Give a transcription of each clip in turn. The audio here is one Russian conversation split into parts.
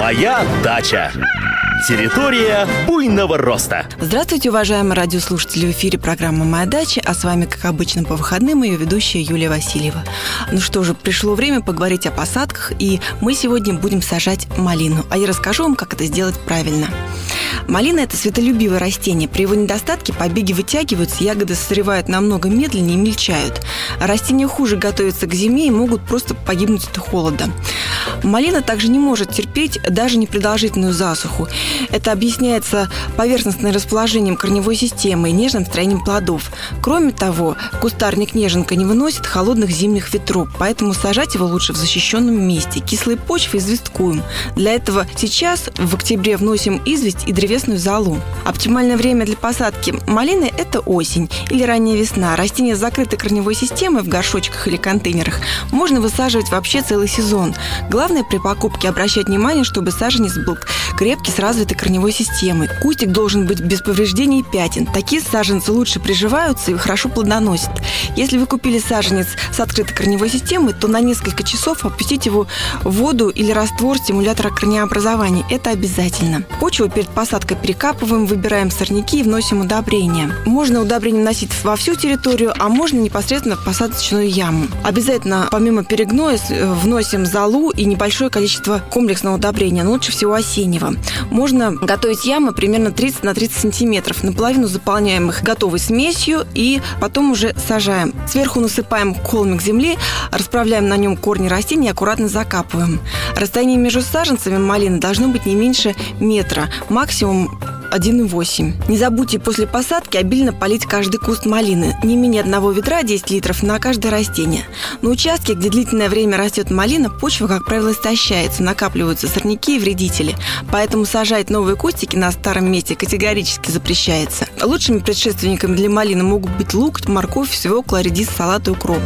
Моя дача. Территория буйного роста. Здравствуйте, уважаемые радиослушатели. В эфире программа «Моя дача», а с вами, как обычно, по выходным ее ведущая Юлия Васильева. Ну что же, пришло время поговорить о посадках, и мы сегодня будем сажать малину. А я расскажу вам, как это сделать правильно. Малина – это светолюбивое растение. При его недостатке побеги вытягиваются, ягоды созревают намного медленнее и мельчают. Растения хуже готовятся к зиме и могут просто погибнуть от холода. Малина также не может терпеть даже непродолжительную засуху. Это объясняется поверхностным расположением корневой системы и нежным строением плодов. Кроме того, кустарник неженка не выносит холодных зимних ветров, поэтому сажать его лучше в защищенном месте. Кислые почвы известкуем. Для этого сейчас в октябре вносим известь и древесную золу. Оптимальное время для посадки малины – это осень или ранняя весна. Растения с закрытой корневой системой в горшочках или контейнерах можно высаживать вообще целый сезон. Главное при покупке обращать внимание, чтобы саженец был крепкий с развитой корневой системой. Кустик должен быть без повреждений и пятен. Такие саженцы лучше приживаются и хорошо плодоносят. Если вы купили саженец с открытой корневой системой, то на несколько часов опустить его в воду или раствор стимулятора корнеобразования. Это обязательно. Почву перед посадкой перекапываем, выбираем сорняки и вносим удобрения. Можно удобрения вносить во всю территорию, а можно непосредственно в посадочную яму. Обязательно помимо перегноя вносим золу и небольшое количество комплексного удобрения, но лучше всего осеннего. Можно готовить ямы примерно 30 на 30 сантиметров. Наполовину заполняем их готовой смесью и потом уже сажаем. Сверху насыпаем холмик земли, расправляем на нем корни растений и аккуратно закапываем. Расстояние между саженцами малины должно быть не меньше метра, максимум 1,8. Не забудьте после посадки обильно полить каждый куст малины. Не менее одного ведра 10 литров на каждое растение. На участке, где длительное время растет малина, почва, как правило, истощается, накапливаются сорняки и вредители. Поэтому сажать новые кустики на старом месте категорически запрещается. Лучшими предшественниками для малины могут быть лук, морковь, свекла, редис, салат и укроп.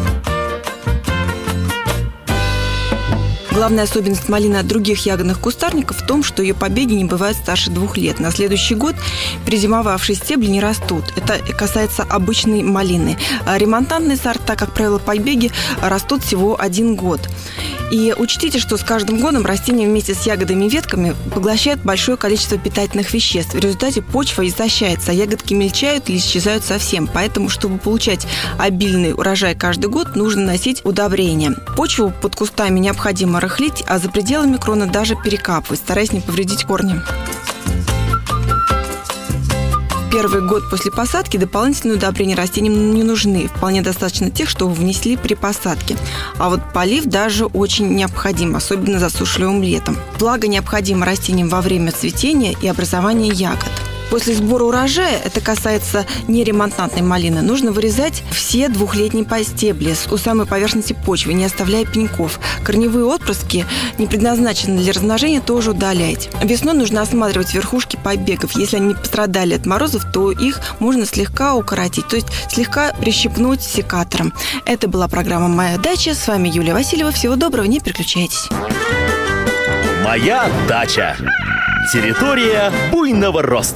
Главная особенность малины от других ягодных кустарников в том, что ее побеги не бывают старше двух лет. На следующий год призимовавшие стебли не растут. Это касается обычной малины. Ремонтантные сорта, как правило, побеги растут всего один год. И учтите, что с каждым годом растения вместе с ягодами и ветками поглощают большое количество питательных веществ. В результате почва истощается, а ягодки мельчают или исчезают совсем. Поэтому, чтобы получать обильный урожай каждый год, нужно носить удобрения. Почву под кустами необходимо рыхлить, а за пределами крона даже перекапывать, стараясь не повредить корни первый год после посадки дополнительные удобрения растениям не нужны. Вполне достаточно тех, что внесли при посадке. А вот полив даже очень необходим, особенно засушливым летом. Влага необходима растениям во время цветения и образования ягод. После сбора урожая, это касается не ремонтантной малины, нужно вырезать все двухлетние стебли у самой поверхности почвы, не оставляя пеньков. Корневые отпрыски, не предназначенные для размножения, тоже удалять. Весной нужно осматривать верхушки побегов. Если они пострадали от морозов, то их можно слегка укоротить, то есть слегка прищипнуть секатором. Это была программа «Моя дача». С вами Юлия Васильева. Всего доброго, не переключайтесь. Моя дача. Территория буйного роста.